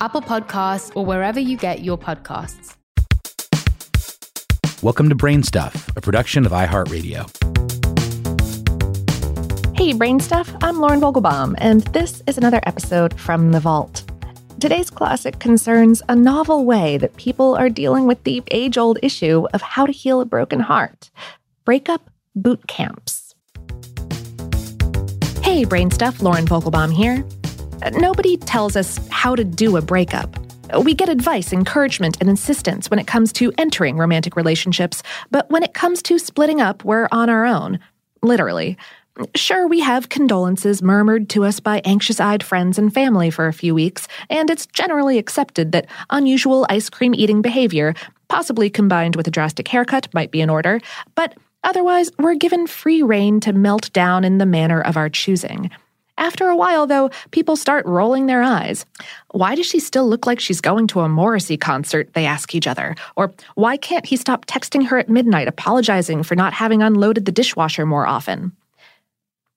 Apple Podcasts, or wherever you get your podcasts. Welcome to Brain Stuff, a production of iHeartRadio. Hey, Brain Stuff, I'm Lauren Vogelbaum, and this is another episode from The Vault. Today's classic concerns a novel way that people are dealing with the age old issue of how to heal a broken heart breakup boot camps. Hey, Brain Stuff, Lauren Vogelbaum here. Nobody tells us how to do a breakup. We get advice, encouragement, and insistence when it comes to entering romantic relationships, but when it comes to splitting up, we're on our own. Literally. Sure, we have condolences murmured to us by anxious eyed friends and family for a few weeks, and it's generally accepted that unusual ice cream eating behavior, possibly combined with a drastic haircut, might be in order, but otherwise, we're given free rein to melt down in the manner of our choosing. After a while, though, people start rolling their eyes. Why does she still look like she's going to a Morrissey concert? They ask each other. Or why can't he stop texting her at midnight apologizing for not having unloaded the dishwasher more often?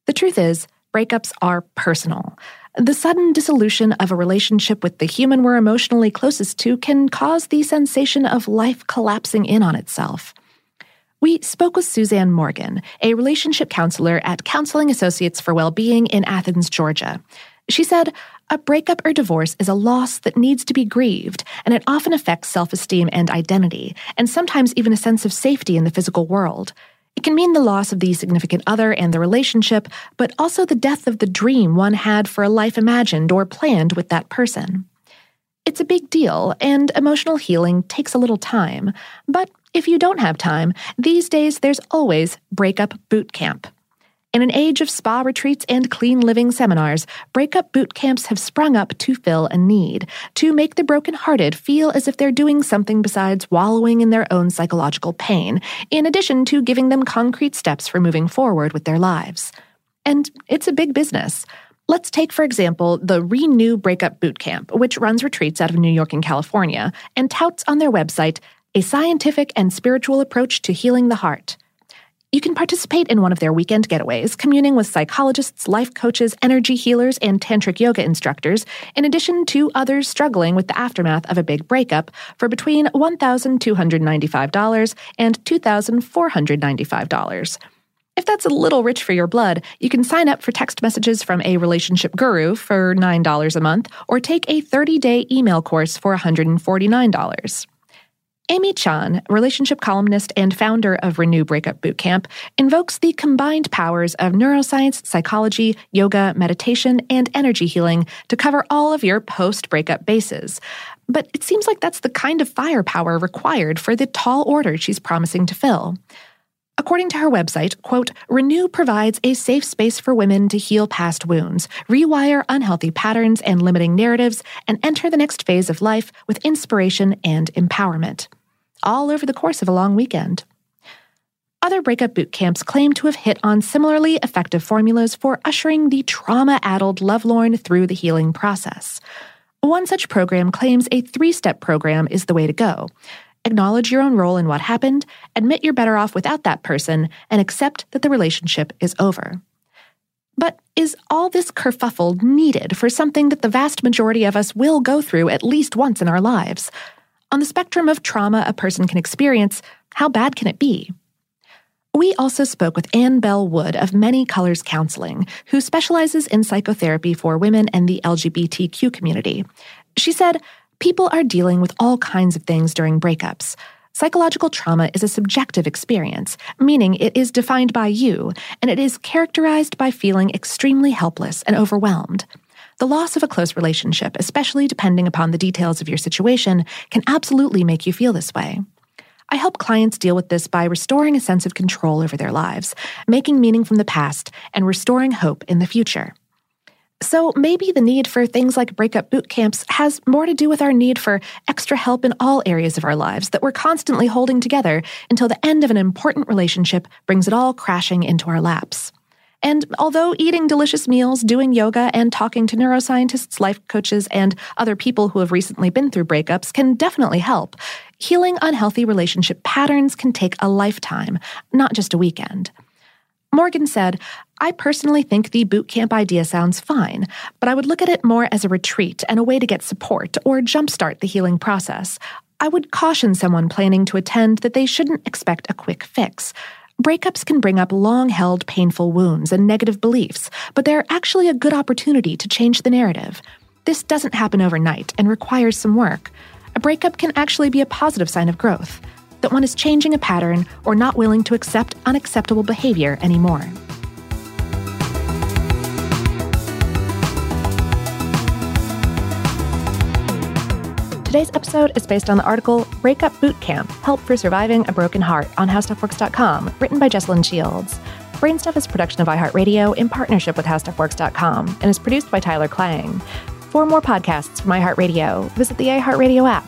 The truth is, breakups are personal. The sudden dissolution of a relationship with the human we're emotionally closest to can cause the sensation of life collapsing in on itself. We spoke with Suzanne Morgan, a relationship counselor at Counseling Associates for Wellbeing in Athens, Georgia. She said, A breakup or divorce is a loss that needs to be grieved, and it often affects self esteem and identity, and sometimes even a sense of safety in the physical world. It can mean the loss of the significant other and the relationship, but also the death of the dream one had for a life imagined or planned with that person. It's a big deal, and emotional healing takes a little time, but if you don't have time, these days there's always Breakup Boot Camp. In an age of spa retreats and clean living seminars, breakup boot camps have sprung up to fill a need, to make the brokenhearted feel as if they're doing something besides wallowing in their own psychological pain, in addition to giving them concrete steps for moving forward with their lives. And it's a big business. Let's take, for example, the Renew Breakup Bootcamp, which runs retreats out of New York and California and touts on their website a scientific and spiritual approach to healing the heart. You can participate in one of their weekend getaways, communing with psychologists, life coaches, energy healers, and tantric yoga instructors, in addition to others struggling with the aftermath of a big breakup for between $1,295 and $2,495. If that's a little rich for your blood, you can sign up for text messages from a relationship guru for $9 a month or take a 30 day email course for $149. Amy Chan, relationship columnist and founder of Renew Breakup Bootcamp, invokes the combined powers of neuroscience, psychology, yoga, meditation, and energy healing to cover all of your post breakup bases. But it seems like that's the kind of firepower required for the tall order she's promising to fill. According to her website, quote, Renew provides a safe space for women to heal past wounds, rewire unhealthy patterns and limiting narratives, and enter the next phase of life with inspiration and empowerment all over the course of a long weekend. Other breakup boot camps claim to have hit on similarly effective formulas for ushering the trauma addled lovelorn through the healing process. One such program claims a three step program is the way to go. Acknowledge your own role in what happened, admit you're better off without that person, and accept that the relationship is over. But is all this kerfuffle needed for something that the vast majority of us will go through at least once in our lives? On the spectrum of trauma a person can experience, how bad can it be? We also spoke with Anne Bell Wood of Many Colors Counseling, who specializes in psychotherapy for women and the LGBTQ community. She said, People are dealing with all kinds of things during breakups. Psychological trauma is a subjective experience, meaning it is defined by you, and it is characterized by feeling extremely helpless and overwhelmed. The loss of a close relationship, especially depending upon the details of your situation, can absolutely make you feel this way. I help clients deal with this by restoring a sense of control over their lives, making meaning from the past, and restoring hope in the future. So maybe the need for things like breakup boot camps has more to do with our need for extra help in all areas of our lives that we're constantly holding together until the end of an important relationship brings it all crashing into our laps. And although eating delicious meals, doing yoga, and talking to neuroscientists, life coaches, and other people who have recently been through breakups can definitely help, healing unhealthy relationship patterns can take a lifetime, not just a weekend. Morgan said, I personally think the boot camp idea sounds fine, but I would look at it more as a retreat and a way to get support or jumpstart the healing process. I would caution someone planning to attend that they shouldn't expect a quick fix. Breakups can bring up long held painful wounds and negative beliefs, but they're actually a good opportunity to change the narrative. This doesn't happen overnight and requires some work. A breakup can actually be a positive sign of growth that one is changing a pattern or not willing to accept unacceptable behavior anymore. Today's episode is based on the article Breakup Boot Camp Help for Surviving a Broken Heart on HowStuffWorks.com, written by Jesslyn Shields. Brainstuff is a production of iHeartRadio in partnership with HowStuffWorks.com and is produced by Tyler Klang. For more podcasts from iHeartRadio, visit the iHeartRadio app,